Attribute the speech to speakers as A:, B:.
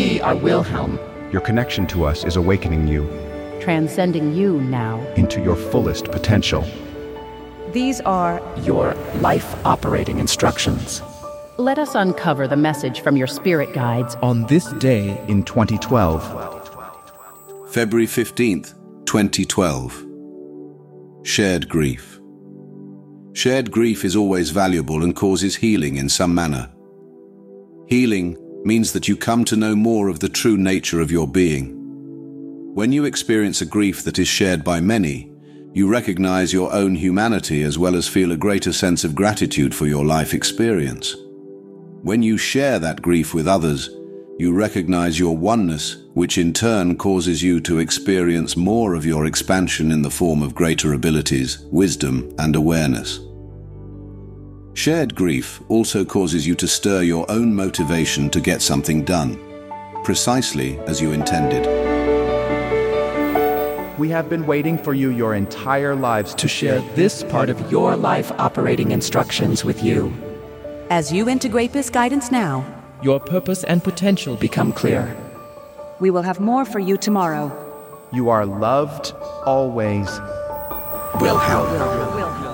A: We are Wilhelm.
B: Your connection to us is awakening you
C: transcending you now
B: into your fullest potential.
C: These are
A: your life operating instructions.
C: Let us uncover the message from your spirit guides
B: on this day in 2012.
D: February 15th, 2012. Shared grief. Shared grief is always valuable and causes healing in some manner. Healing means that you come to know more of the true nature of your being. When you experience a grief that is shared by many, you recognize your own humanity as well as feel a greater sense of gratitude for your life experience. When you share that grief with others, you recognize your oneness, which in turn causes you to experience more of your expansion in the form of greater abilities, wisdom, and awareness. Shared grief also causes you to stir your own motivation to get something done, precisely as you intended.
B: We have been waiting for you your entire lives
A: to share this part of your life operating instructions with you.
E: As you integrate this guidance now,
F: your purpose and potential
A: become clear.
E: We will have more for you tomorrow.
B: You are loved always.
A: Wilhelm.